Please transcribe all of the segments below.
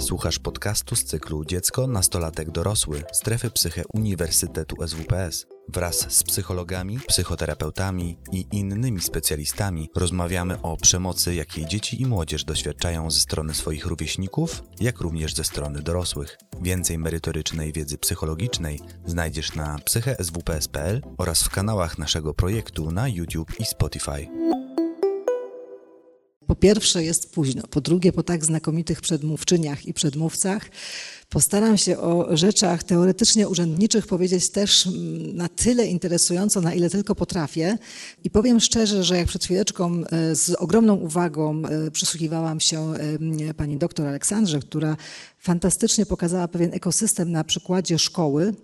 Słuchasz podcastu z cyklu Dziecko, Nastolatek, Dorosły Strefy Psyche Uniwersytetu SWPS. Wraz z psychologami, psychoterapeutami i innymi specjalistami rozmawiamy o przemocy, jakiej dzieci i młodzież doświadczają ze strony swoich rówieśników, jak również ze strony dorosłych. Więcej merytorycznej wiedzy psychologicznej znajdziesz na psycheswps.pl oraz w kanałach naszego projektu na YouTube i Spotify. Po pierwsze jest późno, po drugie po tak znakomitych przedmówczyniach i przedmówcach postaram się o rzeczach teoretycznie urzędniczych powiedzieć też mm, na tyle interesująco, na ile tylko potrafię. I powiem szczerze, że jak przed chwileczką e, z ogromną uwagą e, przysłuchiwałam się e, pani doktor Aleksandrze, która fantastycznie pokazała pewien ekosystem na przykładzie szkoły,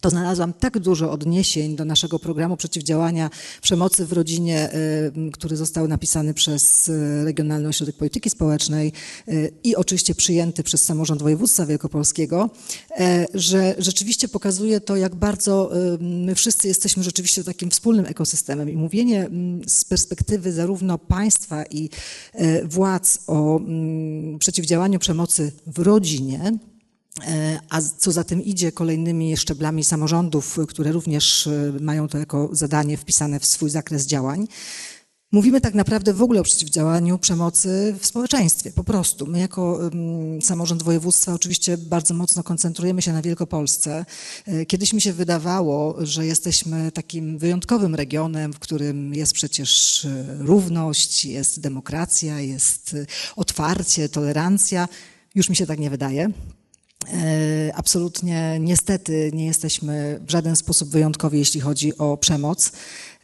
to znalazłam tak dużo odniesień do naszego programu przeciwdziałania przemocy w rodzinie, y, który został napisany przez y, Regionalny Ośrodek Polityki Społecznej y, i oczywiście przyjęty przez samorząd województwa wielkopolskiego, że rzeczywiście pokazuje to, jak bardzo my wszyscy jesteśmy rzeczywiście takim wspólnym ekosystemem. I mówienie z perspektywy zarówno państwa i władz o przeciwdziałaniu przemocy w rodzinie, E, a co za tym idzie kolejnymi szczeblami samorządów, które również e, mają to jako zadanie wpisane w swój zakres działań. Mówimy tak naprawdę w ogóle o przeciwdziałaniu przemocy w społeczeństwie, po prostu. My jako samorząd województwa oczywiście bardzo mocno koncentrujemy się na Wielkopolsce. E, kiedyś mi się wydawało, że jesteśmy takim wyjątkowym regionem, w którym jest przecież równość, jest demokracja, jest otwarcie, tolerancja. Już mi się tak nie wydaje. E, absolutnie niestety nie jesteśmy w żaden sposób wyjątkowi, jeśli chodzi o przemoc.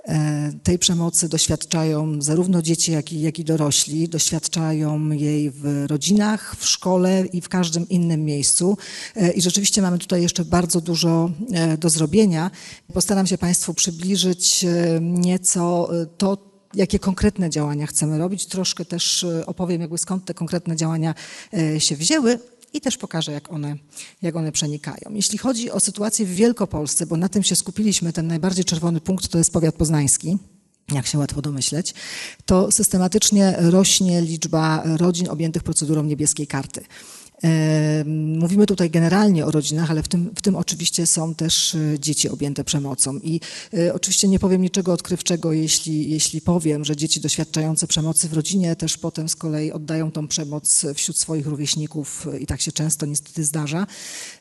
E, tej przemocy doświadczają zarówno dzieci, jak i, jak i dorośli. Doświadczają jej w rodzinach, w szkole i w każdym innym miejscu. E, I rzeczywiście mamy tutaj jeszcze bardzo dużo do zrobienia. Postaram się Państwu przybliżyć nieco to, jakie konkretne działania chcemy robić. Troszkę też opowiem, jakby skąd te konkretne działania się wzięły, i też pokażę, jak one, jak one przenikają. Jeśli chodzi o sytuację w Wielkopolsce, bo na tym się skupiliśmy, ten najbardziej czerwony punkt to jest powiat poznański jak się łatwo domyśleć, to systematycznie rośnie liczba rodzin objętych procedurą niebieskiej karty. Mówimy tutaj generalnie o rodzinach, ale w tym, w tym oczywiście są też e, dzieci objęte przemocą. I e, oczywiście nie powiem niczego odkrywczego, jeśli, jeśli powiem, że dzieci doświadczające przemocy w rodzinie też potem z kolei oddają tą przemoc wśród swoich rówieśników i tak się często niestety zdarza.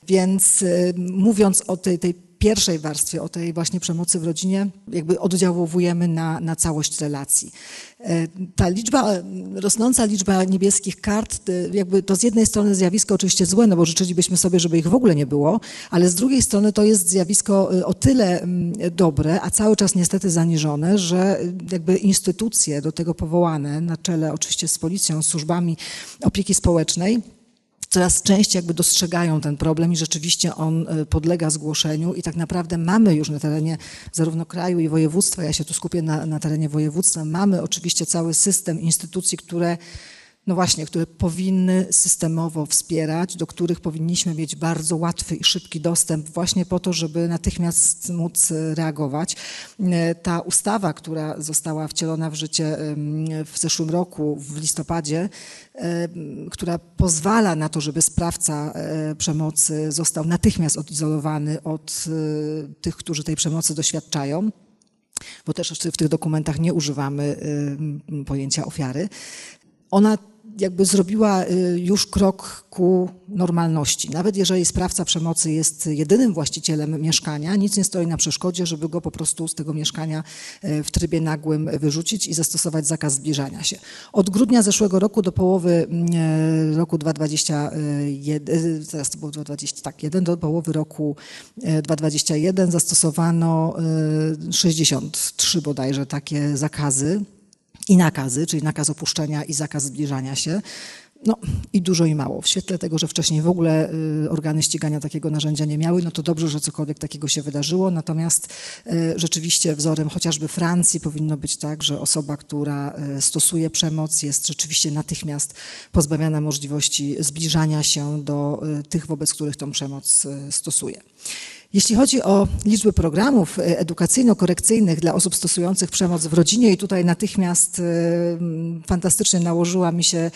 Więc e, mówiąc o tej, tej pierwszej warstwie, o tej właśnie przemocy w rodzinie, jakby oddziałujemy na, na całość relacji. E, ta liczba, rosnąca liczba niebieskich kart, e, jakby to z jednej strony zjawisko oczywiście złe, no bo życzylibyśmy sobie, żeby ich w ogóle nie było, ale z drugiej strony to jest zjawisko e, o tyle dobre, a cały czas niestety zaniżone, że jakby instytucje do tego powołane, na czele oczywiście z policją, służbami opieki społecznej, coraz częściej jakby dostrzegają ten problem i rzeczywiście on e, podlega zgłoszeniu i tak naprawdę mamy już na terenie zarówno kraju i województwa, ja się tu skupię na, na terenie województwa, mamy oczywiście cały system instytucji, które no właśnie, które powinny systemowo wspierać, do których powinniśmy mieć bardzo łatwy i szybki dostęp właśnie po to, żeby natychmiast móc reagować. E, ta ustawa, która została wcielona w życie w zeszłym roku, w listopadzie, która pozwala na to, żeby sprawca e, przemocy został natychmiast odizolowany od e, tych, którzy tej przemocy doświadczają bo też w tych dokumentach nie używamy pojęcia ofiary. Ona jakby zrobiła y, już krok ku normalności. Nawet jeżeli sprawca przemocy jest jedynym właścicielem mieszkania, nic nie stoi na przeszkodzie, żeby go po prostu z tego mieszkania y, w trybie nagłym wyrzucić i zastosować zakaz zbliżania się. Od grudnia zeszłego roku do połowy y, roku 2021, teraz to było 2021, tak, jeden do połowy roku 2021 zastosowano 63 bodajże takie zakazy i nakazy, czyli nakaz opuszczenia i zakaz zbliżania się. No i dużo i mało. W świetle tego, że wcześniej w ogóle y, organy ścigania takiego narzędzia nie miały, no to dobrze, że cokolwiek takiego się wydarzyło. Natomiast y, rzeczywiście wzorem chociażby Francji powinno być tak, że osoba, która y, stosuje przemoc jest rzeczywiście natychmiast pozbawiana możliwości zbliżania się do tych, wobec których tą przemoc stosuje. Jeśli chodzi o liczbę programów e, edukacyjno-korekcyjnych dla osób stosujących przemoc w rodzinie, i tutaj natychmiast e, fantastycznie nałożyła mi się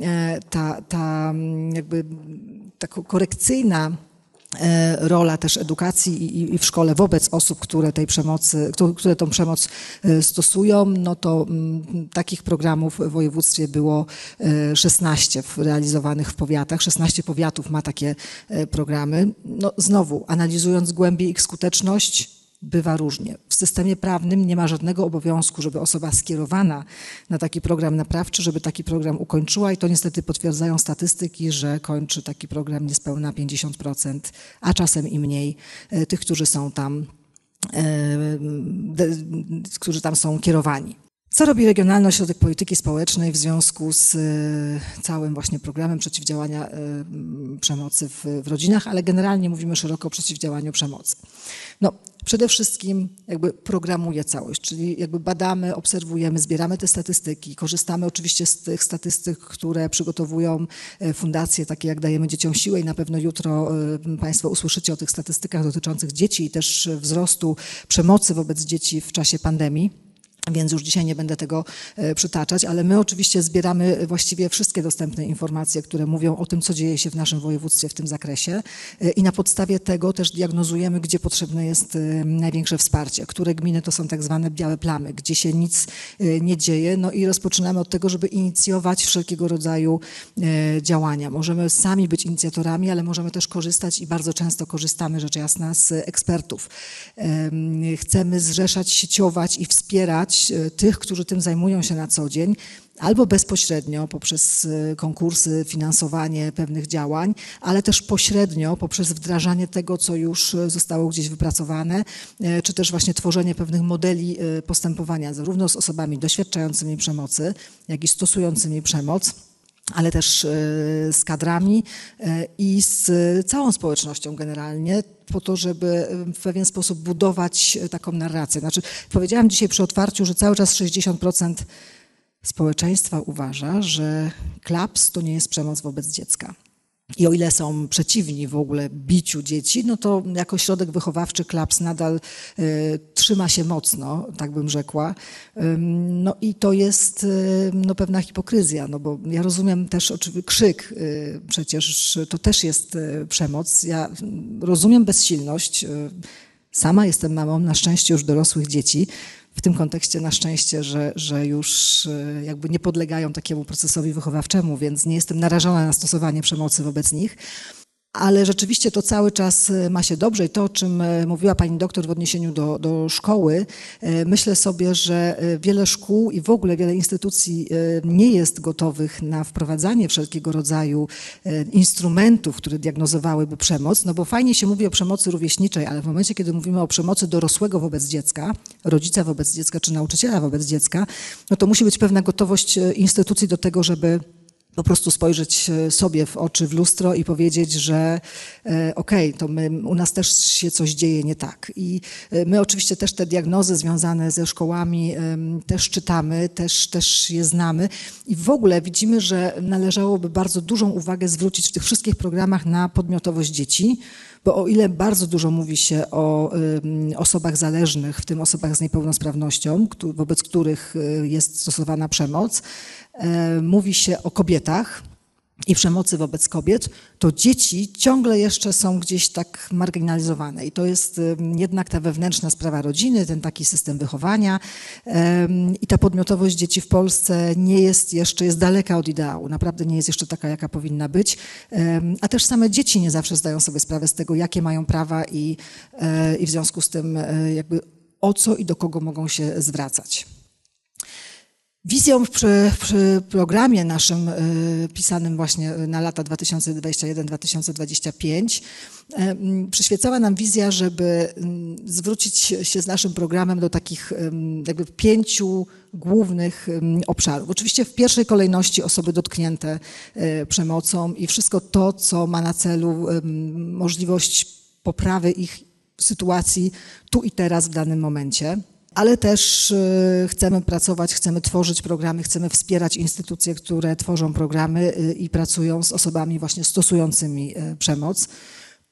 e, ta, ta jakby taka korekcyjna rola też edukacji i, w szkole wobec osób, które tej przemocy, które tą przemoc e, stosują, no to mm, takich programów w województwie było 16 e, realizowanych w powiatach. 16 powiatów ma takie programy. No znowu, analizując głębiej ich skuteczność, bywa różnie. W systemie prawnym nie ma żadnego obowiązku, żeby osoba skierowana na taki program naprawczy, żeby taki program ukończyła i to niestety potwierdzają statystyki, że kończy taki program niespełna 50%, a czasem i mniej e, tych, którzy są tam, e, którzy tam są kierowani. Co robi Regionalny Ośrodek Polityki Społecznej w związku z e, całym właśnie programem przeciwdziałania przemocy w, w rodzinach, ale generalnie mówimy szeroko o przeciwdziałaniu przemocy. No, przede wszystkim jakby programuje całość, czyli jakby badamy, obserwujemy, zbieramy te statystyki, korzystamy oczywiście z tych statystyk, które przygotowują e, fundacje, takie jak Dajemy Dzieciom Siłę i na pewno jutro e, Państwo usłyszycie o tych statystykach dotyczących dzieci i też wzrostu przemocy wobec dzieci w czasie pandemii. Więc już dzisiaj nie będę tego e, przytaczać, ale my oczywiście zbieramy właściwie wszystkie dostępne informacje, które mówią o tym, co dzieje się w naszym województwie w tym zakresie e, i na podstawie tego też diagnozujemy, gdzie potrzebne jest e, największe wsparcie, które gminy to są tak zwane białe plamy, gdzie się nic nie dzieje, no i rozpoczynamy od tego, żeby inicjować wszelkiego rodzaju działania. Możemy sami być inicjatorami, ale możemy też korzystać i bardzo często korzystamy, rzecz jasna, z ekspertów. Chcemy zrzeszać, sieciować i wspierać E, tych, którzy tym zajmują się na co dzień, albo bezpośrednio poprzez e, konkursy, finansowanie pewnych działań, ale też pośrednio poprzez wdrażanie tego, co już e, zostało gdzieś wypracowane, czy też właśnie tworzenie pewnych modeli postępowania zarówno z osobami doświadczającymi przemocy, jak i stosującymi przemoc ale też z kadrami i z całą społecznością generalnie, po to, żeby w pewien sposób budować taką narrację. Znaczy, powiedziałam dzisiaj przy otwarciu, że cały czas 60% społeczeństwa uważa, że klaps to nie jest przemoc wobec dziecka. I o ile są przeciwni w ogóle biciu dzieci, no to jako środek wychowawczy klaps nadal y, trzyma się mocno, tak bym rzekła. no i to jest y, no, pewna hipokryzja, no bo ja rozumiem też oczywiście krzyk, y, przecież to też jest przemoc. Ja rozumiem bezsilność. Sama jestem mamą, na szczęście już dorosłych dzieci w tym kontekście na szczęście, że, że już e, jakby nie podlegają takiemu procesowi wychowawczemu, więc nie jestem narażona na stosowanie przemocy wobec nich ale rzeczywiście to cały czas e, ma się dobrze i to, o czym e, mówiła pani doktor w odniesieniu do, do szkoły, e, myślę sobie, że wiele szkół i w ogóle wiele instytucji nie jest gotowych na wprowadzanie wszelkiego rodzaju instrumentów, które diagnozowałyby przemoc, no bo fajnie się mówi o przemocy rówieśniczej, ale w momencie, kiedy mówimy o przemocy dorosłego wobec dziecka, rodzica wobec dziecka czy nauczyciela wobec dziecka, no to musi być pewna gotowość instytucji do tego, żeby po prostu spojrzeć e, sobie w oczy w lustro i powiedzieć, że e, okej, okay, to my, u nas też się coś dzieje nie tak. I e, my oczywiście też te diagnozy związane ze szkołami też czytamy, też, też je znamy i w ogóle widzimy, że należałoby bardzo dużą uwagę zwrócić w tych wszystkich programach na podmiotowość dzieci, bo o ile bardzo dużo mówi się o osobach zależnych, w tym osobach z niepełnosprawnością, wobec których jest stosowana przemoc, E, mówi się o kobietach i przemocy wobec kobiet, to dzieci ciągle jeszcze są gdzieś tak marginalizowane. I to jest jednak ta wewnętrzna sprawa rodziny, ten taki system wychowania i ta podmiotowość dzieci w Polsce nie jest jeszcze, jest daleka od ideału. Naprawdę nie jest jeszcze taka, jaka powinna być. A też same dzieci nie zawsze zdają sobie sprawę z tego, jakie mają prawa i, e, i w związku z tym e, jakby o co i do kogo mogą się zwracać. Wizją przy, przy, programie naszym y, pisanym właśnie na lata 2021-2025 y, przyświecała nam wizja, żeby zwrócić się z naszym programem do takich jakby pięciu głównych obszarów. Oczywiście w pierwszej kolejności osoby dotknięte przemocą i wszystko to, co ma na celu możliwość poprawy ich sytuacji tu i teraz w danym momencie ale też y, chcemy pracować, chcemy tworzyć programy, chcemy wspierać instytucje, które tworzą programy y, i pracują z osobami właśnie stosującymi y, przemoc.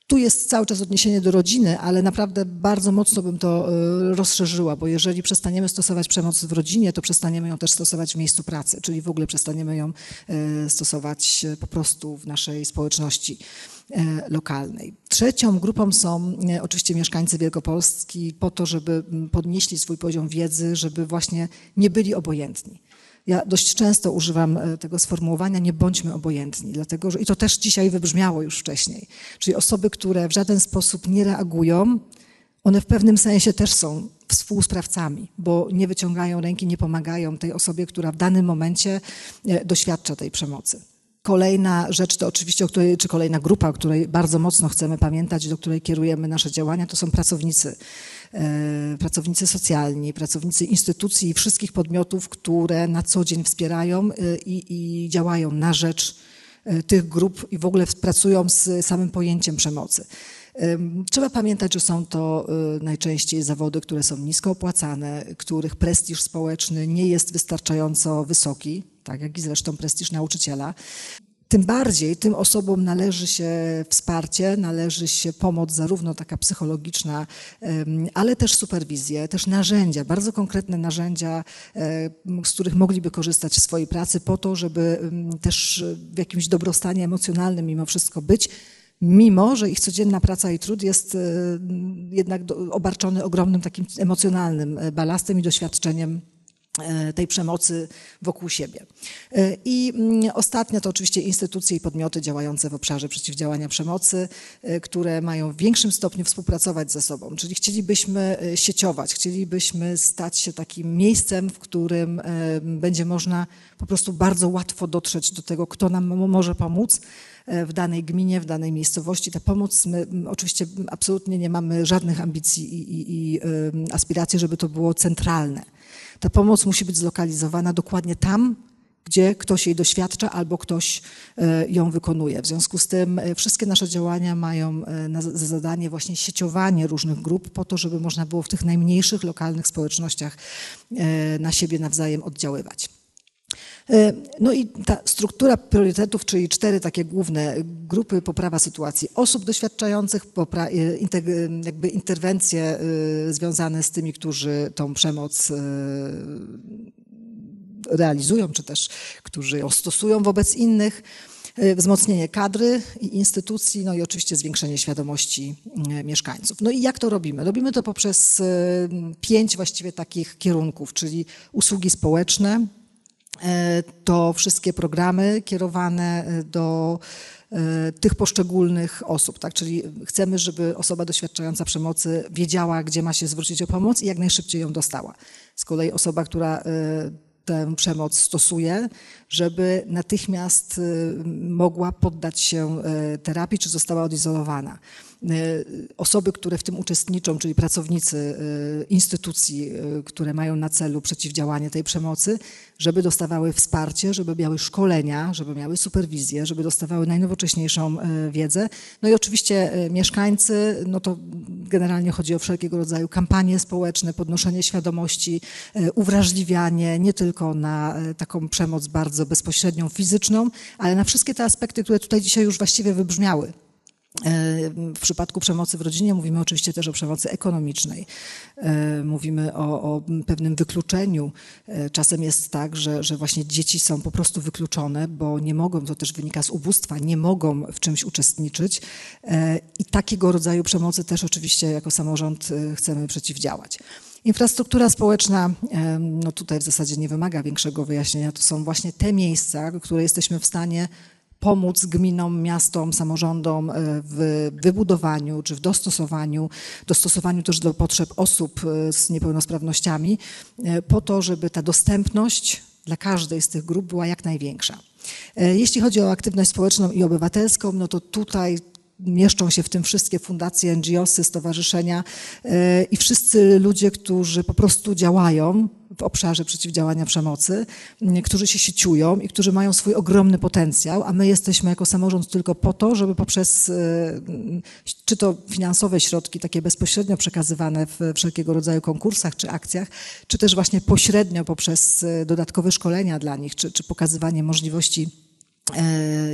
tu jest cały czas odniesienie do rodziny, ale naprawdę bardzo mocno bym to rozszerzyła, bo jeżeli przestaniemy stosować przemoc w rodzinie, to przestaniemy ją też stosować w miejscu pracy, czyli w ogóle przestaniemy ją stosować po prostu w naszej społeczności lokalnej. Trzecią grupą są oczywiście mieszkańcy Wielkopolski po to, żeby podnieśli swój poziom wiedzy, żeby właśnie nie byli obojętni. Ja dość często używam e, tego sformułowania nie bądźmy obojętni, dlatego że i to też dzisiaj wybrzmiało już wcześniej. Czyli osoby, które w żaden sposób nie reagują, one w pewnym sensie też są współsprawcami, bo nie wyciągają ręki, nie pomagają tej osobie, która w danym momencie e, doświadcza tej przemocy. Kolejna rzecz to oczywiście, której, czy kolejna grupa, o której bardzo mocno chcemy pamiętać, do której kierujemy nasze działania, to są pracownicy. E, pracownicy socjalni, pracownicy instytucji i wszystkich podmiotów, które na co dzień wspierają e, i, i działają na rzecz e, tych grup i w ogóle pracują z samym pojęciem przemocy. Trzeba pamiętać, że są to najczęściej zawody, które są nisko opłacane, których prestiż społeczny nie jest wystarczająco wysoki, tak jak i zresztą prestiż nauczyciela. Tym bardziej tym osobom należy się wsparcie, należy się pomoc zarówno taka psychologiczna, ale też superwizję, też narzędzia, bardzo konkretne narzędzia, z których mogliby korzystać w swojej pracy po to, żeby też w jakimś dobrostanie emocjonalnym mimo wszystko być, mimo że ich codzienna praca i trud jest jednak obarczony ogromnym takim emocjonalnym e, balastem i doświadczeniem tej przemocy wokół siebie. E, I mm, ostatnia to oczywiście instytucje i podmioty działające w obszarze przeciwdziałania przemocy, e, które mają w większym stopniu współpracować ze sobą. Czyli chcielibyśmy sieciować, chcielibyśmy stać się takim miejscem, w którym będzie można po prostu bardzo łatwo dotrzeć do tego, kto nam może pomóc w danej gminie, w danej miejscowości. Ta pomoc, my oczywiście absolutnie nie mamy żadnych ambicji i, i, i aspiracji, żeby to było centralne ta pomoc musi być zlokalizowana dokładnie tam, gdzie ktoś jej doświadcza albo ktoś e, ją wykonuje. W związku z tym e, wszystkie nasze działania mają e, za zadanie właśnie sieciowanie różnych grup po to, żeby można było w tych najmniejszych lokalnych społecznościach na siebie nawzajem oddziaływać. No i ta struktura priorytetów, czyli cztery takie główne grupy, poprawa sytuacji osób doświadczających, jakby interwencje związane z tymi, którzy tą przemoc realizują, czy też którzy ją stosują wobec innych, wzmocnienie kadry i instytucji, no i oczywiście zwiększenie świadomości mieszkańców. No i jak to robimy? Robimy to poprzez pięć właściwie takich kierunków, czyli usługi społeczne, E, to wszystkie programy kierowane e, do e, tych poszczególnych osób, tak? Czyli chcemy, żeby osoba doświadczająca przemocy wiedziała, gdzie ma się zwrócić o pomoc i jak najszybciej ją dostała. Z kolei osoba, która tę przemoc stosuje, żeby natychmiast mogła poddać się terapii, czy została odizolowana. E, osoby, które w tym uczestniczą, czyli pracownicy e, instytucji, e, które mają na celu przeciwdziałanie tej przemocy, żeby dostawały wsparcie, żeby miały szkolenia, żeby miały superwizję, żeby dostawały najnowocześniejszą wiedzę. No i oczywiście mieszkańcy, no to generalnie chodzi o wszelkiego rodzaju kampanie społeczne, podnoszenie świadomości, uwrażliwianie nie tylko na taką przemoc bardzo bezpośrednią, fizyczną, ale na wszystkie te aspekty, które tutaj dzisiaj już właściwie wybrzmiały. W przypadku przemocy w rodzinie mówimy oczywiście też o przemocy ekonomicznej. Mówimy o, o, pewnym wykluczeniu. Czasem jest tak, że, że właśnie dzieci są po prostu wykluczone, bo nie mogą, to też wynika z ubóstwa, nie mogą w czymś uczestniczyć. I takiego rodzaju przemocy też oczywiście jako samorząd chcemy przeciwdziałać. Infrastruktura społeczna, no tutaj w zasadzie nie wymaga większego wyjaśnienia, to są właśnie te miejsca, które jesteśmy w stanie pomóc gminom, miastom, samorządom e, w wybudowaniu czy w dostosowaniu, dostosowaniu też do potrzeb osób e, z niepełnosprawnościami, e, po to, żeby ta dostępność dla każdej z tych grup była jak największa. Jeśli chodzi o aktywność społeczną i obywatelską, no to tutaj mieszczą się w tym wszystkie fundacje, NGOsy, stowarzyszenia e, i wszyscy ludzie, którzy po prostu działają w obszarze przeciwdziałania przemocy, którzy się sieciują i którzy mają swój ogromny potencjał, a my jesteśmy jako samorząd tylko po to, żeby poprzez e, czy to finansowe środki, takie bezpośrednio przekazywane w wszelkiego rodzaju konkursach czy akcjach, czy też właśnie pośrednio poprzez e, dodatkowe szkolenia dla nich, czy, czy pokazywanie możliwości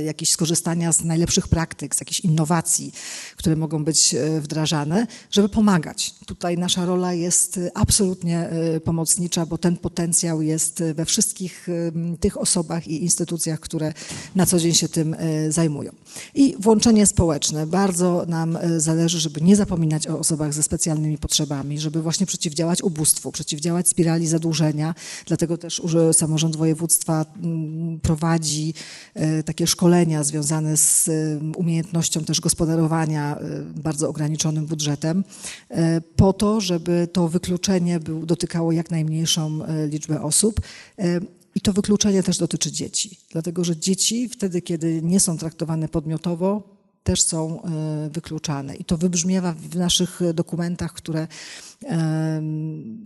jakichś skorzystania z najlepszych praktyk, z jakichś innowacji, które mogą być wdrażane, żeby pomagać. Tutaj nasza rola jest absolutnie pomocnicza, bo ten potencjał jest we wszystkich tych osobach i instytucjach, które na co dzień się tym zajmują. I włączenie społeczne. Bardzo nam zależy, żeby nie zapominać o osobach ze specjalnymi potrzebami, żeby właśnie przeciwdziałać ubóstwu, przeciwdziałać spirali zadłużenia. Dlatego też samorząd województwa prowadzi e, takie szkolenia związane z e, umiejętnością też gospodarowania e, bardzo ograniczonym budżetem, po to, żeby to wykluczenie był, dotykało jak najmniejszą liczbę osób. I to wykluczenie też dotyczy dzieci, dlatego że dzieci wtedy, kiedy nie są traktowane podmiotowo, też są e, wykluczane. I to wybrzmiewa w naszych dokumentach, które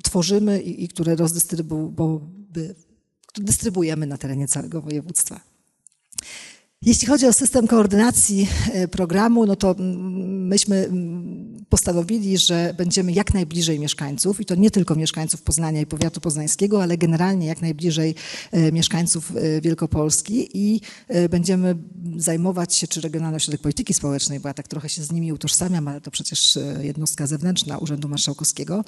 tworzymy i, które rozdystrybuujemy na terenie całego województwa. Jeśli chodzi o system koordynacji e, programu, no to myśmy postanowili, że będziemy jak najbliżej mieszkańców i to nie tylko mieszkańców Poznania i powiatu poznańskiego, ale generalnie jak najbliżej e, mieszkańców e, Wielkopolski i będziemy zajmować się, czy Regionalny Ośrodek Polityki Społecznej, bo ja tak trochę się z nimi utożsamiam, ale to przecież jednostka zewnętrzna Urzędu Marszałkowskiego,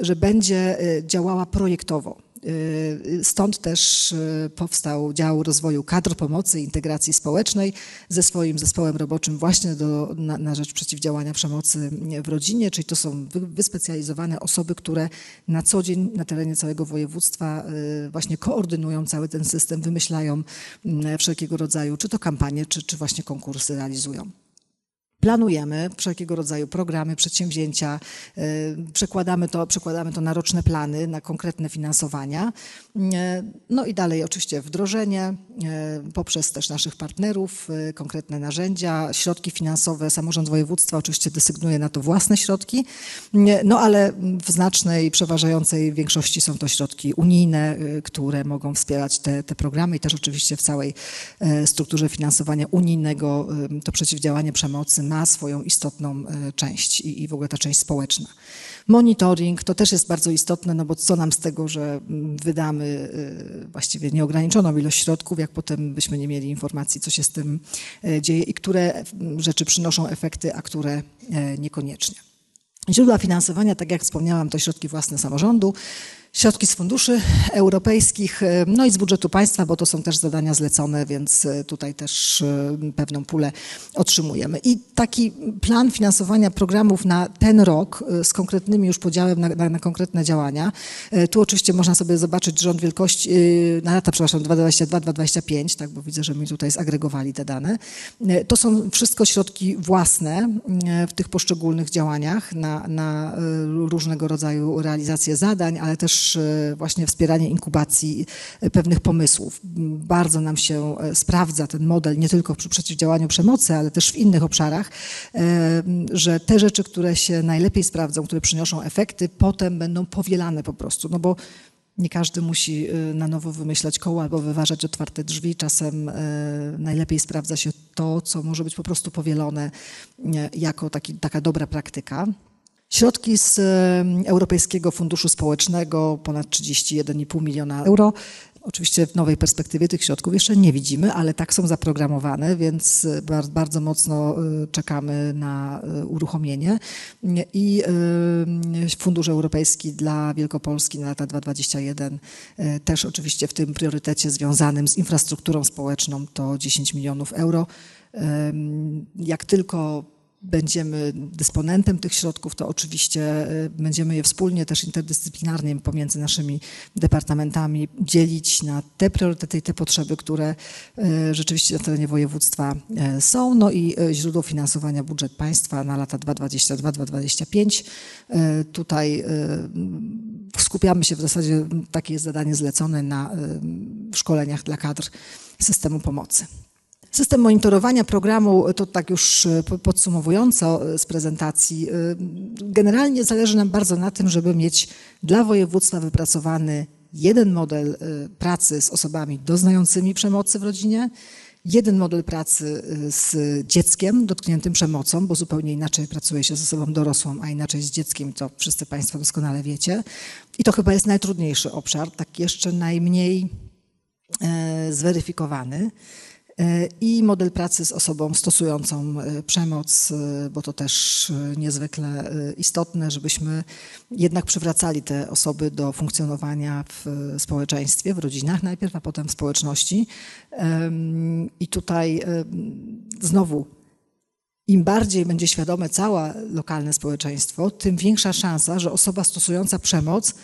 że będzie działała projektowo. Y, stąd też y, powstał dział rozwoju kadr pomocy i integracji społecznej ze swoim zespołem roboczym właśnie do, na, na rzecz przeciwdziałania przemocy w rodzinie, czyli to są wyspecjalizowane osoby, które na co dzień na terenie całego województwa y, właśnie koordynują cały ten system, wymyślają wszelkiego rodzaju, czy to kampanie, czy, czy właśnie konkursy realizują. Planujemy wszelkiego rodzaju programy, przedsięwzięcia, e, przekładamy to, przekładamy to na roczne plany, na konkretne finansowania. E, no i dalej oczywiście wdrożenie e, poprzez też naszych partnerów, konkretne narzędzia, środki finansowe. Samorząd województwa oczywiście desygnuje na to własne środki, no ale w znacznej, przeważającej większości są to środki unijne, które mogą wspierać te, te programy i też oczywiście w całej strukturze finansowania unijnego to przeciwdziałanie przemocy ma swoją istotną e, część i, i w ogóle ta część społeczna. Monitoring to też jest bardzo istotne, no bo co nam z tego, że mm, wydamy e, właściwie nieograniczoną ilość środków, jak potem byśmy nie mieli informacji, co się z tym e, dzieje i które rzeczy przynoszą efekty, a które niekoniecznie. Źródła finansowania, tak jak wspomniałam, to środki własne samorządu, środki z funduszy europejskich, e, no i z budżetu państwa, bo to są też zadania zlecone, więc e, tutaj też e, pewną pulę otrzymujemy. I taki plan finansowania programów na ten rok z konkretnymi już podziałem na, na, na konkretne działania. Tu oczywiście można sobie zobaczyć rząd wielkości na lata, przepraszam, 2022-2025, tak, bo widzę, że mi tutaj zagregowali te dane. To są wszystko środki własne w tych poszczególnych działaniach na, na różnego rodzaju realizację zadań, ale też E, właśnie wspieranie inkubacji e, pewnych pomysłów. Bardzo nam się e, sprawdza ten model nie tylko przy przeciwdziałaniu przemocy, ale też w innych obszarach, że te rzeczy, które się najlepiej sprawdzą, które przynoszą efekty, potem będą powielane po prostu, no bo nie każdy musi na nowo wymyślać koła albo wyważać otwarte drzwi. Czasem najlepiej sprawdza się to, co może być po prostu powielone jako taki, taka dobra praktyka. Środki z Europejskiego Funduszu Społecznego, ponad 31,5 miliona euro. Oczywiście w nowej perspektywie tych środków jeszcze nie widzimy, ale tak są zaprogramowane, więc e, bardzo mocno e, czekamy na e, uruchomienie. I Fundusz Europejski dla Wielkopolski na lata 2021 też oczywiście w tym priorytecie związanym z infrastrukturą społeczną to 10 milionów euro. Jak tylko będziemy dysponentem tych środków, to oczywiście y, będziemy je wspólnie, też interdyscyplinarnie pomiędzy naszymi departamentami dzielić na te priorytety i te potrzeby, które y, rzeczywiście na terenie województwa y, są. No i źródło finansowania budżet państwa na lata 2022-2025. Tutaj skupiamy się w zasadzie, takie jest zadanie zlecone na szkoleniach dla kadr systemu pomocy. System monitorowania programu, to tak już e, podsumowująco e, z prezentacji, e, generalnie zależy nam bardzo na tym, żeby mieć dla województwa wypracowany jeden model pracy z osobami doznającymi przemocy w rodzinie, jeden model pracy z dzieckiem dotkniętym przemocą, bo zupełnie inaczej pracuje się z osobą dorosłą, a inaczej z dzieckiem, to wszyscy Państwo doskonale wiecie. I to chyba jest najtrudniejszy obszar, tak jeszcze najmniej zweryfikowany. I model pracy z osobą stosującą przemoc, bo to też niezwykle istotne, żebyśmy jednak przywracali te osoby do funkcjonowania w społeczeństwie, w rodzinach najpierw, a potem w społeczności. I tutaj znowu im bardziej będzie świadome całe lokalne społeczeństwo, tym większa szansa, że osoba stosująca przemoc e,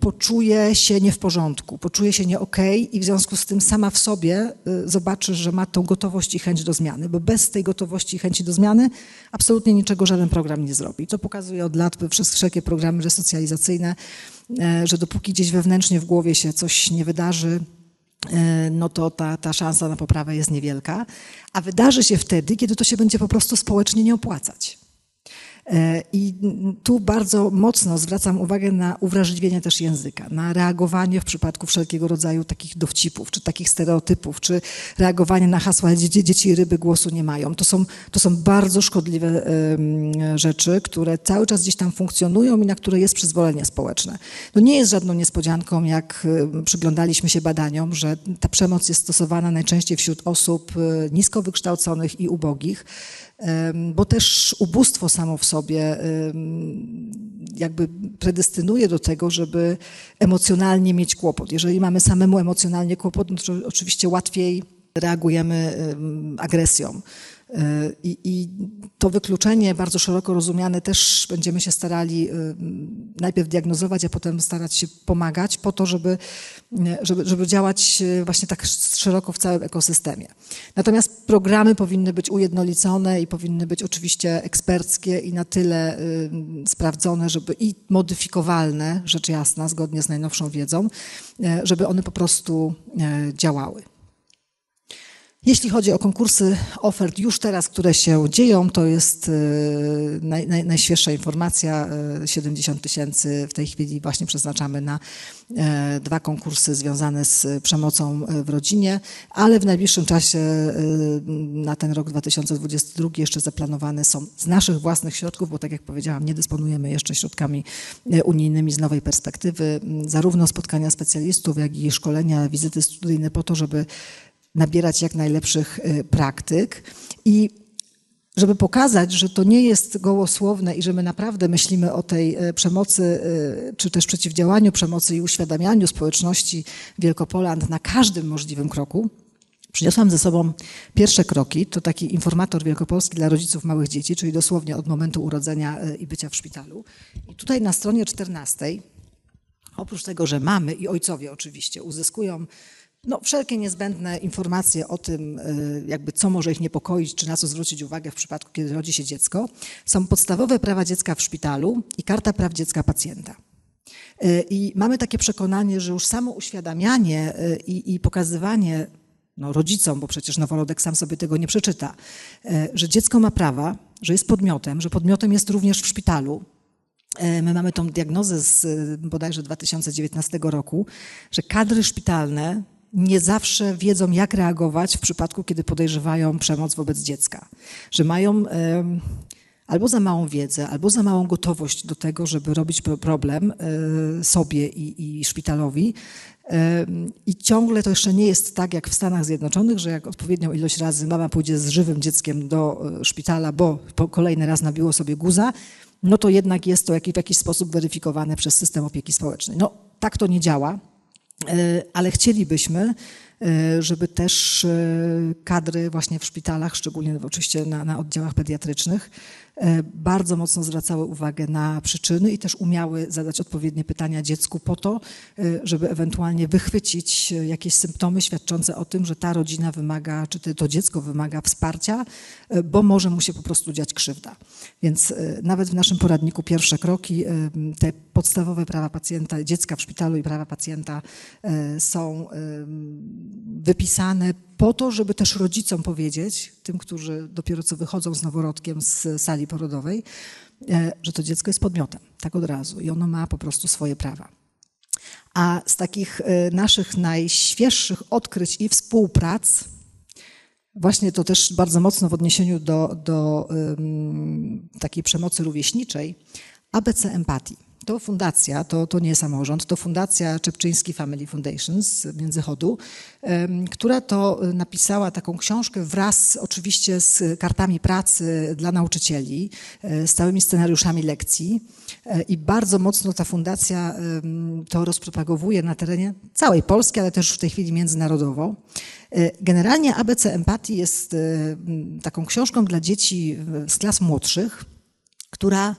poczuje się nie w porządku, poczuje się nie okay i w związku z tym sama w sobie e, zobaczy, że ma tą gotowość i chęć do zmiany, bo bez tej gotowości i chęci do zmiany absolutnie niczego żaden program nie zrobi. To pokazuje od lat przez wszelkie programy resocjalizacyjne, e, że dopóki gdzieś wewnętrznie w głowie się coś nie wydarzy, no to ta, ta szansa na poprawę jest niewielka, a wydarzy się wtedy, kiedy to się będzie po prostu społecznie nie opłacać. E, I tu bardzo mocno zwracam uwagę na uwrażliwienie też języka, na reagowanie w przypadku wszelkiego rodzaju takich dowcipów, czy takich stereotypów, czy reagowanie na hasła dzieci, dzieci i ryby głosu nie mają. To są, to są bardzo szkodliwe rzeczy, które cały czas gdzieś tam funkcjonują i na które jest przyzwolenie społeczne. No nie jest żadną niespodzianką, jak przyglądaliśmy się badaniom, że ta przemoc jest stosowana najczęściej wśród osób e, nisko wykształconych i ubogich bo też ubóstwo samo w sobie jakby predestynuje do tego, żeby emocjonalnie mieć kłopot. Jeżeli mamy samemu emocjonalnie kłopot, no to oczywiście łatwiej reagujemy agresją. I, I, to wykluczenie bardzo szeroko rozumiane też będziemy się starali y, najpierw diagnozować, a potem starać się pomagać po to, żeby, żeby, żeby działać y, właśnie tak szeroko w całym ekosystemie. Natomiast programy powinny być ujednolicone i powinny być oczywiście eksperckie i na tyle y, sprawdzone, żeby i modyfikowalne, rzecz jasna, zgodnie z najnowszą wiedzą, żeby one po prostu działały. Jeśli chodzi o konkursy ofert już teraz, które się dzieją, to jest e, naj, naj, najświeższa informacja. 70 e, tysięcy w tej chwili właśnie przeznaczamy na e, dwa konkursy związane z przemocą w rodzinie, ale w najbliższym czasie na ten rok 2022 jeszcze zaplanowane są z naszych własnych środków, bo tak jak powiedziałam, nie dysponujemy jeszcze środkami unijnymi z nowej perspektywy, zarówno spotkania specjalistów, jak i szkolenia, wizyty studyjne po to, żeby nabierać jak najlepszych y, praktyk i żeby pokazać, że to nie jest gołosłowne i że my naprawdę myślimy o tej y, przemocy, y, czy też przeciwdziałaniu przemocy i uświadamianiu społeczności Wielkopoland na każdym możliwym kroku, Przyniosłam ze sobą pierwsze kroki, to taki informator wielkopolski dla rodziców małych dzieci, czyli dosłownie od momentu urodzenia i bycia w szpitalu. I tutaj na stronie 14, oprócz tego, że mamy i ojcowie oczywiście uzyskują no, wszelkie niezbędne informacje o tym, y, jakby co może ich niepokoić, czy na co zwrócić uwagę w przypadku, kiedy rodzi się dziecko, są podstawowe prawa dziecka w szpitalu i karta praw dziecka pacjenta. Y, I mamy takie przekonanie, że już samo uświadamianie y, i, i pokazywanie no, rodzicom, bo przecież noworodek sam sobie tego nie przeczyta, że dziecko ma prawa, że jest podmiotem, że podmiotem jest również w szpitalu, My mamy tą diagnozę z bodajże 2019 roku, że kadry szpitalne nie zawsze wiedzą, jak reagować w przypadku, kiedy podejrzewają przemoc wobec dziecka. Że mają albo za małą wiedzę, albo za małą gotowość do tego, żeby robić problem e, sobie i, i szpitalowi. I ciągle to jeszcze nie jest tak jak w Stanach Zjednoczonych, że jak odpowiednią ilość razy mama pójdzie z żywym dzieckiem do e, szpitala, bo kolejny raz nabiło sobie guza, no to jednak jest to w jakiś sposób weryfikowane przez system opieki społecznej. No tak to nie działa. E, ale chcielibyśmy, e, żeby też e, kadry właśnie w szpitalach, szczególnie oczywiście na, na oddziałach pediatrycznych, bardzo mocno zwracały uwagę na przyczyny i też umiały zadać odpowiednie pytania dziecku po to, żeby ewentualnie wychwycić jakieś symptomy świadczące o tym, że ta rodzina wymaga, czy to dziecko wymaga wsparcia, bo może mu się po prostu dziać krzywda. Więc nawet w naszym poradniku pierwsze kroki, te podstawowe prawa pacjenta, dziecka w szpitalu i prawa pacjenta są wypisane po to, żeby też rodzicom powiedzieć, tym, którzy dopiero co wychodzą z noworodkiem z sali porodowej, e, że to dziecko jest podmiotem, tak od razu i ono ma po prostu swoje prawa. A z takich e, naszych najświeższych odkryć i współprac, właśnie to też bardzo mocno w odniesieniu do, do um, takiej przemocy rówieśniczej, ABC empatii. to fundacja, to, to nie samorząd, to fundacja Czepczyński Family Foundations z Międzychodu, która to napisała taką książkę wraz oczywiście z kartami pracy dla nauczycieli, e, z całymi scenariuszami lekcji e, i bardzo mocno ta fundacja to rozpropagowuje na terenie całej Polski, ale też w tej chwili międzynarodowo. E, generalnie ABC Empatii jest taką książką dla dzieci z klas młodszych, która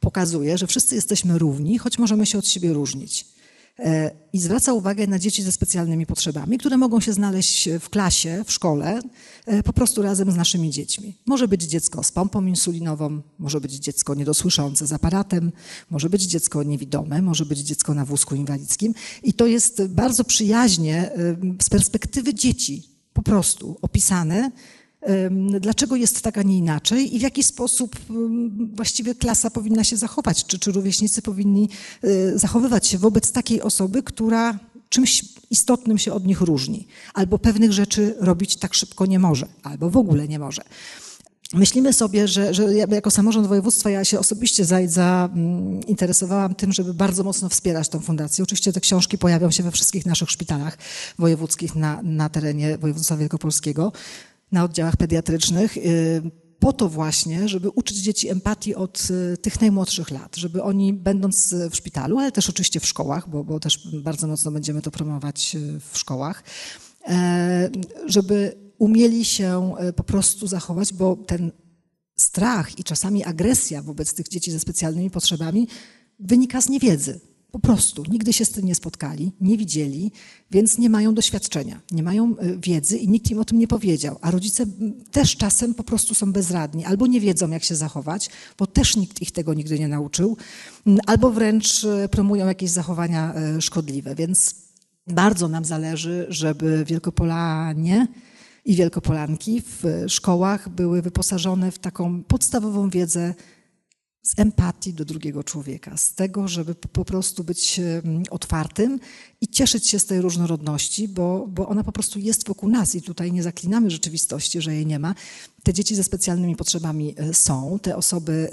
pokazuje, że wszyscy jesteśmy równi, choć możemy się od siebie różnić. E, I zwraca uwagę na dzieci ze specjalnymi potrzebami, które mogą się znaleźć w klasie, w szkole, e, po prostu razem z naszymi dziećmi. Może być dziecko z pompą insulinową, może być dziecko niedosłyszące z aparatem, może być dziecko niewidome, może być dziecko na wózku inwalidzkim. I to jest bardzo przyjaźnie e, z perspektywy dzieci po prostu opisane dlaczego jest tak, a nie inaczej i w jaki sposób właściwie klasa powinna się zachować, czy, czy rówieśnicy powinni e, zachowywać się wobec takiej osoby, która czymś istotnym się od nich różni, albo pewnych rzeczy robić tak szybko nie może, albo w ogóle nie może. Myślimy sobie, że, że jako samorząd województwa ja się osobiście zainteresowałam tym, żeby bardzo mocno wspierać tą fundację. Oczywiście te książki pojawią się we wszystkich naszych szpitalach wojewódzkich na, na terenie województwa wielkopolskiego na oddziałach pediatrycznych y, po to właśnie, żeby uczyć dzieci empatii od y, tych najmłodszych lat, żeby oni będąc w szpitalu, ale też oczywiście w szkołach, bo, bo też bardzo mocno będziemy to promować y, w szkołach, e, żeby umieli się po prostu zachować, bo ten strach i czasami agresja wobec tych dzieci ze specjalnymi potrzebami wynika z niewiedzy. Po prostu nigdy się z tym nie spotkali, nie widzieli, więc nie mają doświadczenia, nie mają e, wiedzy i nikt im o tym nie powiedział. A rodzice też czasem po prostu są bezradni, albo nie wiedzą, jak się zachować, bo też nikt ich tego nigdy nie nauczył, albo wręcz e, promują jakieś zachowania e, szkodliwe. Więc bardzo nam zależy, żeby Wielkopolanie i Wielkopolanki w szkołach były wyposażone w taką podstawową wiedzę z empatii do drugiego człowieka, z tego, żeby po prostu być otwartym i cieszyć się z tej różnorodności, bo, bo ona po prostu jest wokół nas i tutaj nie zaklinamy rzeczywistości, że jej nie ma. Te dzieci ze specjalnymi potrzebami e, są, te osoby,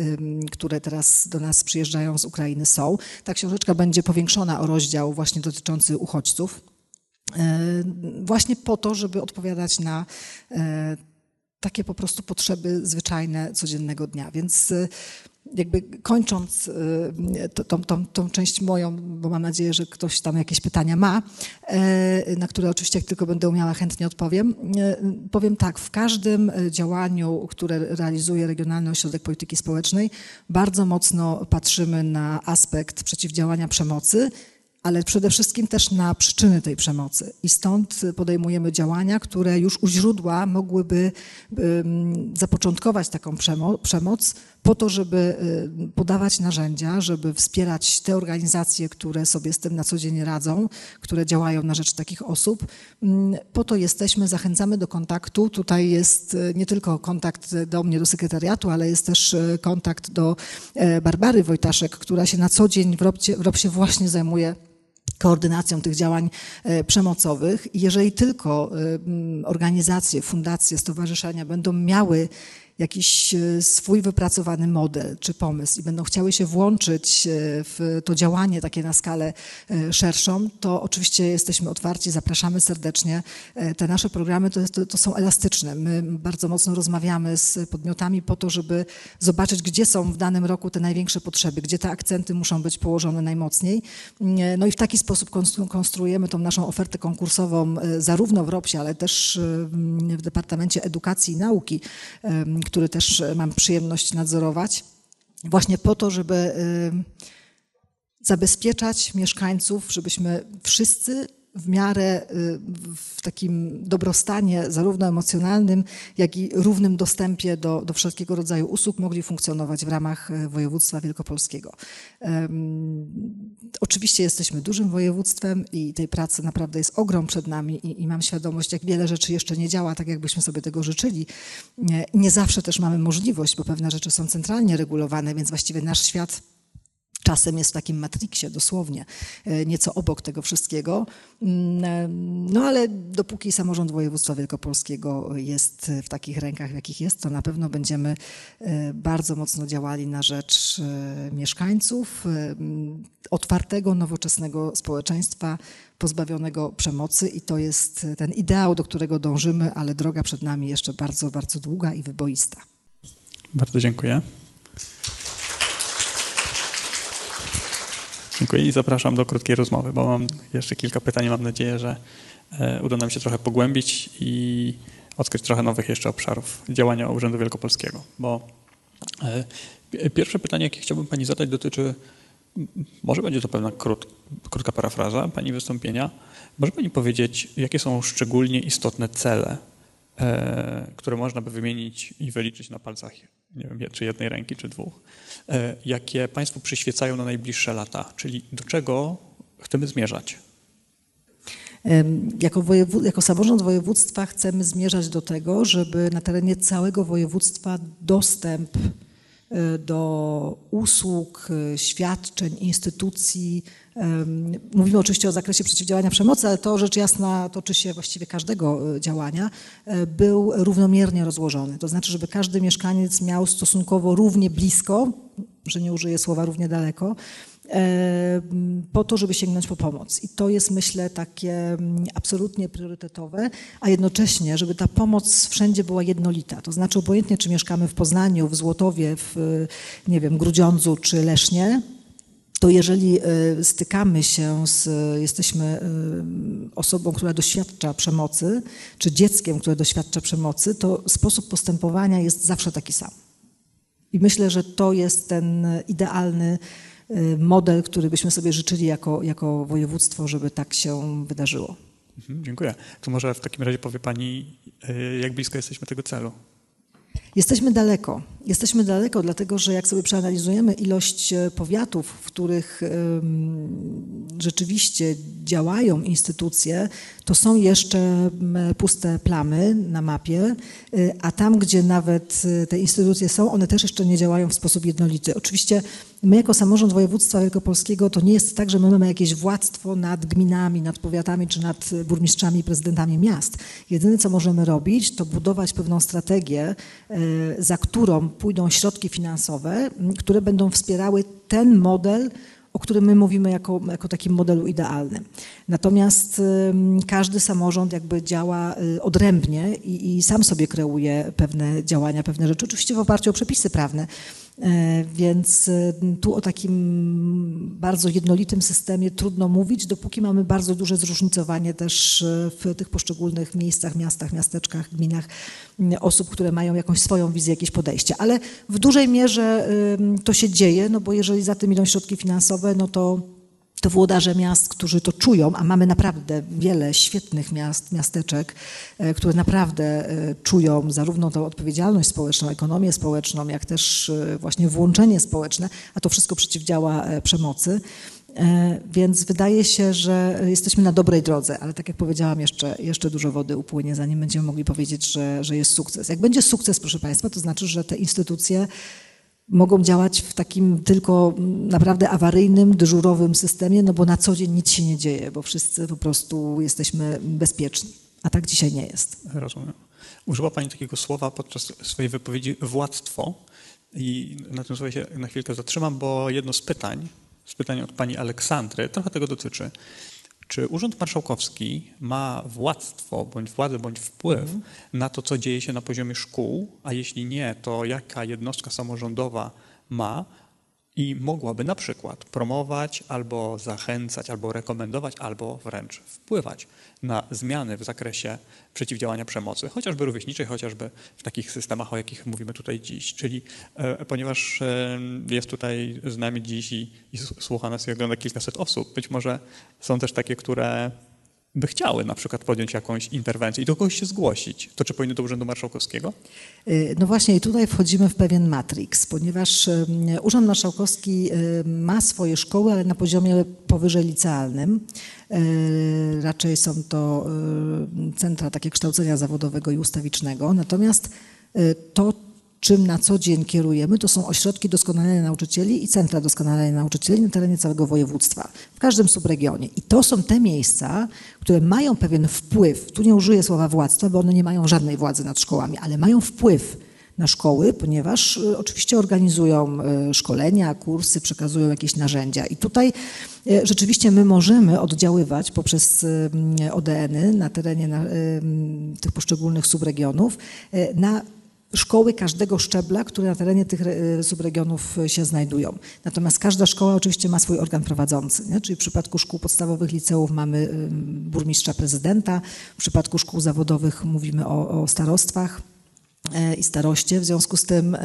które teraz do nas przyjeżdżają z Ukrainy są. Ta książeczka będzie powiększona o rozdział właśnie dotyczący uchodźców, e, właśnie po to, żeby odpowiadać na e, takie po prostu potrzeby zwyczajne codziennego dnia. Więc jakby kończąc y, tą, tą, tą część moją, bo mam nadzieję, że ktoś tam jakieś pytania ma, y, na które oczywiście jak tylko będę umiała chętnie odpowiem. Y, powiem tak, w każdym działaniu, które realizuje Regionalny Ośrodek Polityki Społecznej, bardzo mocno patrzymy na aspekt przeciwdziałania przemocy ale przede wszystkim też na przyczyny tej przemocy. I stąd podejmujemy działania, które już u źródła mogłyby zapoczątkować taką przemoc, po to, żeby y, podawać narzędzia, żeby wspierać te organizacje, które sobie z tym na co dzień radzą, które działają na rzecz takich osób. Mm, po to jesteśmy, zachęcamy do kontaktu. Tutaj jest y, nie tylko kontakt do mnie, do sekretariatu, ale jest też y, kontakt do e, Barbary Wojtaszek, która się na co dzień w Robcie, w Robsie właśnie zajmuje koordynacją tych działań e, przemocowych. Jeżeli tylko organizacje, fundacje, stowarzyszenia będą miały jakiś e, swój wypracowany model czy pomysł i będą chciały się włączyć e, w to działanie takie na skalę e, szerszą, to oczywiście jesteśmy otwarci, zapraszamy serdecznie. Te nasze programy to, to są elastyczne. My bardzo mocno rozmawiamy z podmiotami po to, żeby zobaczyć, gdzie są w danym roku te największe potrzeby, gdzie te akcenty muszą być położone najmocniej. No i w taki sposób konstruujemy tą naszą ofertę konkursową zarówno w ROPS-ie, ale też w Departamencie Edukacji i Nauki, który też e, mam przyjemność nadzorować, właśnie po to, żeby e, zabezpieczać mieszkańców, żebyśmy wszyscy w miarę e, w takim dobrostanie, zarówno emocjonalnym, jak i równym dostępie do, do wszelkiego rodzaju usług mogli funkcjonować w ramach województwa wielkopolskiego. Oczywiście jesteśmy dużym województwem i tej pracy naprawdę jest ogrom przed nami i, i mam świadomość, jak wiele rzeczy jeszcze nie działa tak, jakbyśmy sobie tego życzyli. Nie, nie zawsze też mamy możliwość, bo pewne rzeczy są centralnie regulowane, więc właściwie nasz świat czasem jest w takim matriksie dosłownie, e, nieco obok tego wszystkiego. Mm, e, no ale dopóki samorząd województwa wielkopolskiego jest w takich rękach, w jakich jest, to na pewno będziemy e, bardzo mocno działali na rzecz mieszkańców, otwartego, nowoczesnego społeczeństwa, pozbawionego przemocy i to jest ten ideał, do którego dążymy, ale droga przed nami jeszcze bardzo, bardzo długa i wyboista. Bardzo dziękuję. Dziękuję i zapraszam do krótkiej rozmowy, bo mam jeszcze kilka pytań. Mam nadzieję, że e, uda nam się trochę pogłębić i odkryć trochę nowych jeszcze obszarów działania Urzędu Wielkopolskiego. Bo e, pierwsze pytanie, jakie chciałbym Pani zadać, dotyczy, może będzie to pewna krót, krótka parafraza Pani wystąpienia. Może Pani powiedzieć, jakie są szczególnie istotne cele, e, które można by wymienić i wyliczyć na palcach nie wiem, czy jednej ręki, czy dwóch, e, jakie Państwu przyświecają na najbliższe lata, czyli do czego chcemy zmierzać? Jako, jako samorząd województwa chcemy zmierzać do tego, żeby na terenie całego województwa dostęp do usług, e, świadczeń, instytucji, Mówimy oczywiście o zakresie przeciwdziałania przemocy, ale to rzecz jasna toczy się właściwie każdego e, działania, e, był równomiernie rozłożony. To znaczy, żeby każdy mieszkaniec miał stosunkowo równie blisko, że nie użyję słowa równie daleko, po to, żeby sięgnąć po pomoc. I to jest, myślę, takie absolutnie priorytetowe, a jednocześnie, żeby ta pomoc wszędzie była jednolita. To znaczy, obojętnie, czy mieszkamy w Poznaniu, w Złotowie, w, nie wiem, Grudziądzu czy Lesznie, to jeżeli e, stykamy się z, jesteśmy e, osobą, która doświadcza przemocy, czy dzieckiem, które doświadcza przemocy, to sposób postępowania jest zawsze taki sam. I myślę, że to jest ten idealny model, który byśmy sobie życzyli jako, jako województwo, żeby tak się wydarzyło. Mhm, dziękuję. To może w takim razie powie Pani, jak blisko jesteśmy tego celu? Jesteśmy daleko. Jesteśmy daleko, dlatego że jak sobie przeanalizujemy ilość e, powiatów, w których rzeczywiście działają instytucje, to są jeszcze puste plamy na mapie, e, a tam, gdzie nawet e, te instytucje są, one też jeszcze nie działają w sposób jednolity. Oczywiście my jako samorząd województwa wielkopolskiego to nie jest tak, że my mamy jakieś władztwo nad gminami, nad powiatami czy nad burmistrzami prezydentami miast. Jedyne, co możemy robić, to budować pewną strategię, za którą pójdą środki finansowe, które będą wspierały ten model, o którym my mówimy jako, jako takim modelu idealnym. Natomiast każdy samorząd jakby działa y, odrębnie i, i sam sobie kreuje pewne działania, pewne rzeczy, oczywiście w oparciu o przepisy prawne. E, więc y, tu o takim bardzo jednolitym systemie trudno mówić, dopóki mamy bardzo duże zróżnicowanie też y, w tych poszczególnych miejscach, miastach, miasteczkach, gminach osób, które mają jakąś swoją wizję, jakieś podejście. Ale w dużej mierze to się dzieje, no bo jeżeli za tym idą środki finansowe, no to to włodarze miast, którzy to czują, a mamy naprawdę wiele świetnych miast, miasteczek, e, które naprawdę e, czują zarówno tą odpowiedzialność społeczną, ekonomię społeczną, jak też e, właśnie włączenie społeczne, a to wszystko przeciwdziała przemocy. Więc wydaje się, że jesteśmy na dobrej drodze, ale tak jak powiedziałam, jeszcze, jeszcze dużo wody upłynie, zanim będziemy mogli powiedzieć, że, że jest sukces. Jak będzie sukces, proszę Państwa, to znaczy, że te instytucje mogą działać w takim tylko naprawdę awaryjnym, dyżurowym systemie, no bo na co dzień nic się nie dzieje, bo wszyscy po prostu jesteśmy bezpieczni. A tak dzisiaj nie jest. Rozumiem. Użyła Pani takiego słowa podczas swojej wypowiedzi władztwo i na tym słowie się na chwilkę zatrzymam, bo jedno z pytań, z pytań od Pani Aleksandry trochę tego dotyczy. Czy Urząd Marszałkowski ma władztwo, bądź władzę, bądź wpływ mhm. na to, co dzieje się na poziomie szkół, a jeśli nie, to jaka jednostka samorządowa ma i mogłaby na przykład promować albo zachęcać, albo rekomendować, albo wręcz wpływać na zmiany w zakresie przeciwdziałania przemocy, chociażby rówieśniczej, chociażby w takich systemach, o jakich mówimy tutaj dziś. Czyli e, ponieważ e, jest tutaj z nami dziś i, i słucha nas i ogląda kilkaset osób, być może są też takie, które by chciały na przykład podjąć jakąś interwencję i do kogoś się zgłosić, to czy powinny do Urzędu Marszałkowskiego? Y, no właśnie i tutaj wchodzimy w pewien matrix, ponieważ y, Urząd Marszałkowski y, ma swoje szkoły, ale na poziomie powyżej licealnym. Raczej są to centra takie kształcenia zawodowego i ustawicznego. Natomiast to czym na co dzień kierujemy, to są ośrodki doskonalenia nauczycieli i centra doskonalenia nauczycieli na terenie całego województwa, w każdym subregionie. I to są te miejsca, które mają pewien wpływ, tu nie użyję słowa władztwa, bo one nie mają żadnej władzy nad szkołami, ale mają wpływ na szkoły, ponieważ y, oczywiście organizują y, szkolenia, kursy, przekazują jakieś narzędzia. I tutaj y, rzeczywiście my możemy oddziaływać poprzez ODN-y na terenie tych poszczególnych subregionów na szkoły każdego szczebla, które na terenie tych subregionów się znajdują. Natomiast każda szkoła oczywiście ma swój organ prowadzący, nie? czyli w przypadku szkół podstawowych, liceów mamy burmistrza prezydenta, w przypadku szkół zawodowych mówimy o, o starostwach e, i staroście, w związku z tym e,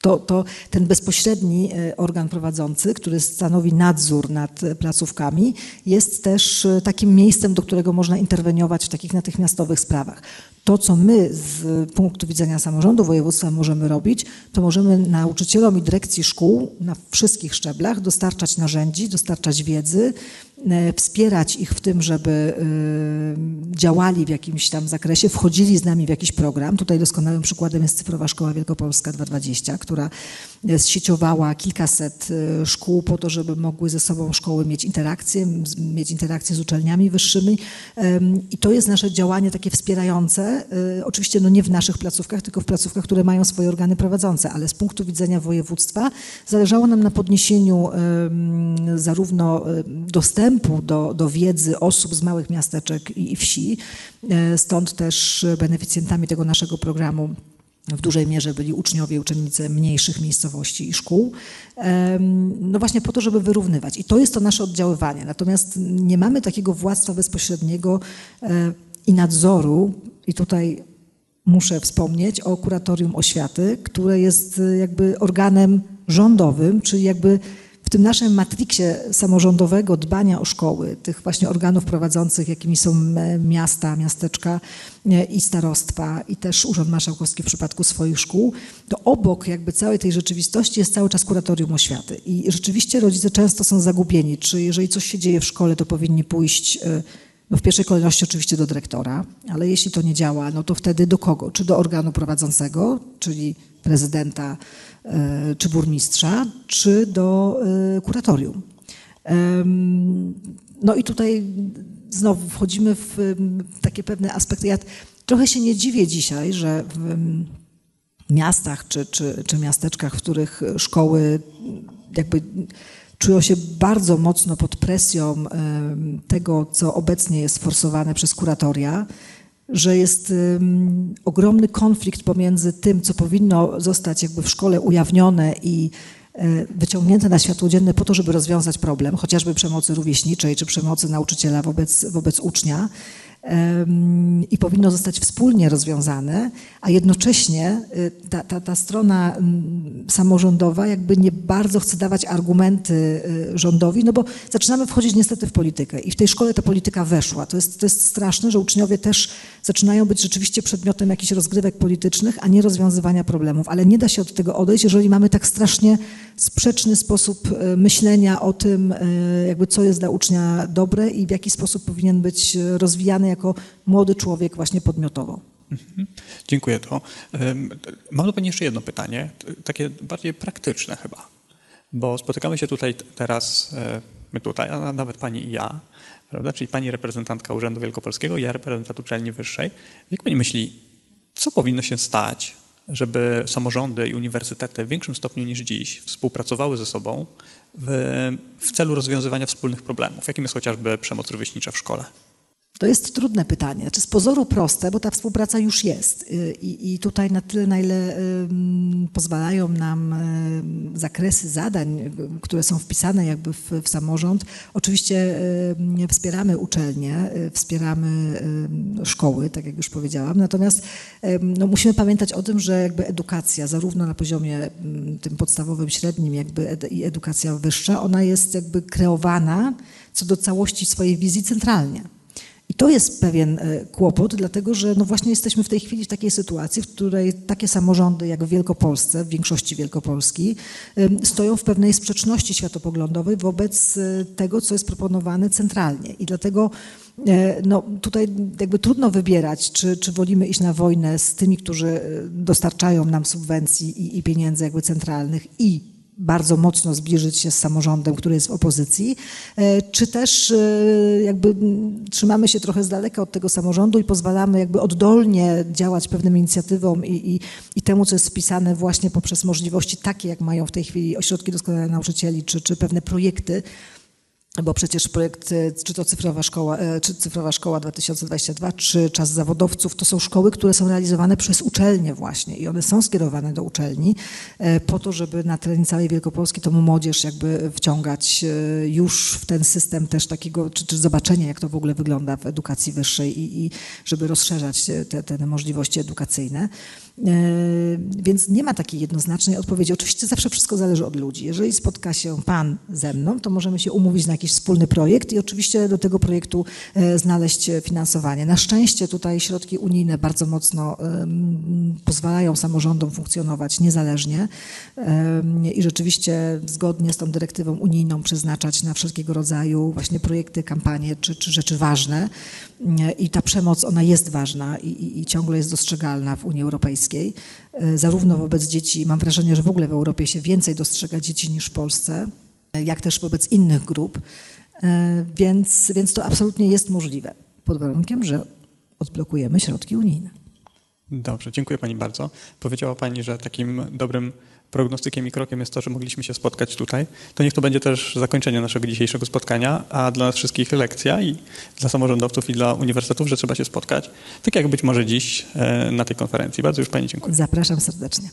to, to, ten bezpośredni e, organ prowadzący, który stanowi nadzór nad placówkami, jest też takim miejscem, do którego można interweniować w takich natychmiastowych sprawach to, co my z punktu widzenia samorządu województwa możemy robić, to możemy nauczycielom i dyrekcji szkół na wszystkich szczeblach dostarczać narzędzi, dostarczać wiedzy, e, wspierać ich w tym, żeby e, działali w jakimś tam zakresie, wchodzili z nami w jakiś program. Tutaj doskonałym przykładem jest Cyfrowa Szkoła Wielkopolska 220, która zsieciowała kilkaset e, szkół po to, żeby mogły ze sobą szkoły mieć interakcję, mieć interakcję z uczelniami wyższymi. I to jest nasze działanie takie wspierające. E, oczywiście no nie w naszych placówkach, tylko w placówkach, które mają swoje organy prowadzące, ale z punktu widzenia województwa zależało nam na podniesieniu zarówno e, dostępu do, do wiedzy osób z małych miasteczek i wsi, stąd też beneficjentami tego naszego programu w dużej mierze byli uczniowie uczennice mniejszych miejscowości i szkół, no właśnie po to, żeby wyrównywać. I to jest to nasze oddziaływanie. Natomiast nie mamy takiego władztwa bezpośredniego e, i nadzoru, i tutaj muszę wspomnieć o kuratorium oświaty, które jest e, jakby organem rządowym, czyli jakby w tym naszym matriksie samorządowego dbania o szkoły, tych właśnie organów prowadzących, jakimi są miasta, miasteczka e, i starostwa i też Urząd Marszałkowski w przypadku swoich szkół, to obok jakby całej tej rzeczywistości jest cały czas kuratorium oświaty. I rzeczywiście rodzice często są zagubieni, czy jeżeli coś się dzieje w szkole, to powinni pójść e, no w pierwszej kolejności oczywiście do dyrektora, ale jeśli to nie działa, no to wtedy do kogo? Czy do organu prowadzącego, czyli prezydenta czy burmistrza, czy do e, kuratorium. No i tutaj znowu wchodzimy w takie pewne aspekty. Ja trochę się nie dziwię dzisiaj, że w miastach czy, czy, czy miasteczkach, w których szkoły jakby czują się bardzo mocno pod presją tego, co obecnie jest forsowane przez kuratoria, że jest ogromny konflikt pomiędzy tym, co powinno zostać jakby w szkole ujawnione i e, wyciągnięte na światło dzienne po to, żeby rozwiązać problem, chociażby przemocy rówieśniczej czy przemocy nauczyciela wobec, wobec ucznia, i powinno zostać wspólnie rozwiązane, a jednocześnie y, ta, ta, ta strona mm, samorządowa jakby nie bardzo chce dawać argumenty y, rządowi, no bo zaczynamy wchodzić niestety w politykę i w tej szkole ta polityka weszła. To jest, to jest straszne, że uczniowie też zaczynają być rzeczywiście przedmiotem jakichś rozgrywek politycznych, a nie rozwiązywania problemów, ale nie da się od tego odejść, jeżeli mamy tak strasznie sprzeczny sposób y, myślenia o tym, jakby co jest dla ucznia dobre i w jaki sposób powinien być rozwijany jako młody człowiek właśnie podmiotowo. Mhm. Dziękuję to. Mam do Pani jeszcze jedno pytanie, takie bardziej praktyczne chyba, bo spotykamy się tutaj teraz, e, my tutaj, a nawet Pani i ja, prawda? czyli Pani reprezentantka Urzędu Wielkopolskiego, ja reprezentant uczelni wyższej. Jak Pani myśli, co powinno się stać, żeby samorządy i uniwersytety w większym stopniu niż dziś współpracowały ze sobą w, w celu rozwiązywania wspólnych problemów, jakim jest chociażby przemoc rówieśnicza w szkole? To jest trudne pytanie. Znaczy z pozoru proste, bo ta współpraca już jest. Y, I, i tutaj na tyle, na ile pozwalają nam zakresy zadań, które są wpisane jakby w, w samorząd, oczywiście wspieramy uczelnie, y, wspieramy szkoły, tak jak już powiedziałam. Natomiast no, musimy pamiętać o tym, że jakby edukacja, zarówno na poziomie tym podstawowym, średnim, jakby i edukacja wyższa, ona jest jakby kreowana co do całości swojej wizji centralnie. I to jest pewien e, kłopot, dlatego że no właśnie jesteśmy w tej chwili w takiej sytuacji, w której takie samorządy jak w Wielkopolsce, w większości Wielkopolski, stoją w pewnej sprzeczności światopoglądowej wobec e, tego, co jest proponowane centralnie. I dlatego e, no, tutaj jakby trudno wybierać, czy, czy wolimy iść na wojnę z tymi, którzy dostarczają nam subwencji i, i pieniędzy jakby centralnych i bardzo mocno zbliżyć się z samorządem, który jest w opozycji, e, czy też e, jakby trzymamy się trochę z daleka od tego samorządu i pozwalamy jakby oddolnie działać pewnym inicjatywom i, i, i temu, co jest wpisane właśnie poprzez możliwości takie, jak mają w tej chwili ośrodki doskonalenia nauczycieli, czy, czy pewne projekty, bo przecież projekt, e, czy to Cyfrowa Szkoła, e, czy Cyfrowa Szkoła 2022, czy Czas Zawodowców, to są szkoły, które są realizowane przez uczelnie właśnie i one są skierowane do uczelni e, po to, żeby na terenie całej Wielkopolski tą młodzież jakby wciągać już w ten system też takiego, czy, czy zobaczenie, jak to w ogóle wygląda w edukacji wyższej i, i żeby rozszerzać te, te możliwości edukacyjne. Więc nie ma takiej jednoznacznej odpowiedzi. Oczywiście zawsze wszystko zależy od ludzi. Jeżeli spotka się pan ze mną, to możemy się umówić na jakiś wspólny projekt i oczywiście do tego projektu e, znaleźć finansowanie. Na szczęście tutaj środki unijne bardzo mocno pozwalają samorządom funkcjonować niezależnie i rzeczywiście zgodnie z tą dyrektywą unijną przeznaczać na wszelkiego rodzaju właśnie projekty, kampanie czy, czy rzeczy ważne. I ta przemoc, ona jest ważna i, i, i ciągle jest dostrzegalna w Unii Europejskiej, e, zarówno wobec dzieci, mam wrażenie, że w ogóle w Europie się więcej dostrzega dzieci niż w Polsce jak też wobec innych grup, e, więc, więc to absolutnie jest możliwe, pod warunkiem, że odblokujemy środki unijne. Dobrze, dziękuję Pani bardzo. Powiedziała Pani, że takim dobrym prognostykiem i krokiem jest to, że mogliśmy się spotkać tutaj. To niech to będzie też zakończenie naszego dzisiejszego spotkania, a dla nas wszystkich lekcja i dla samorządowców i dla uniwersytetów, że trzeba się spotkać, tak jak być może dziś e, na tej konferencji. Bardzo już Pani dziękuję. Zapraszam serdecznie.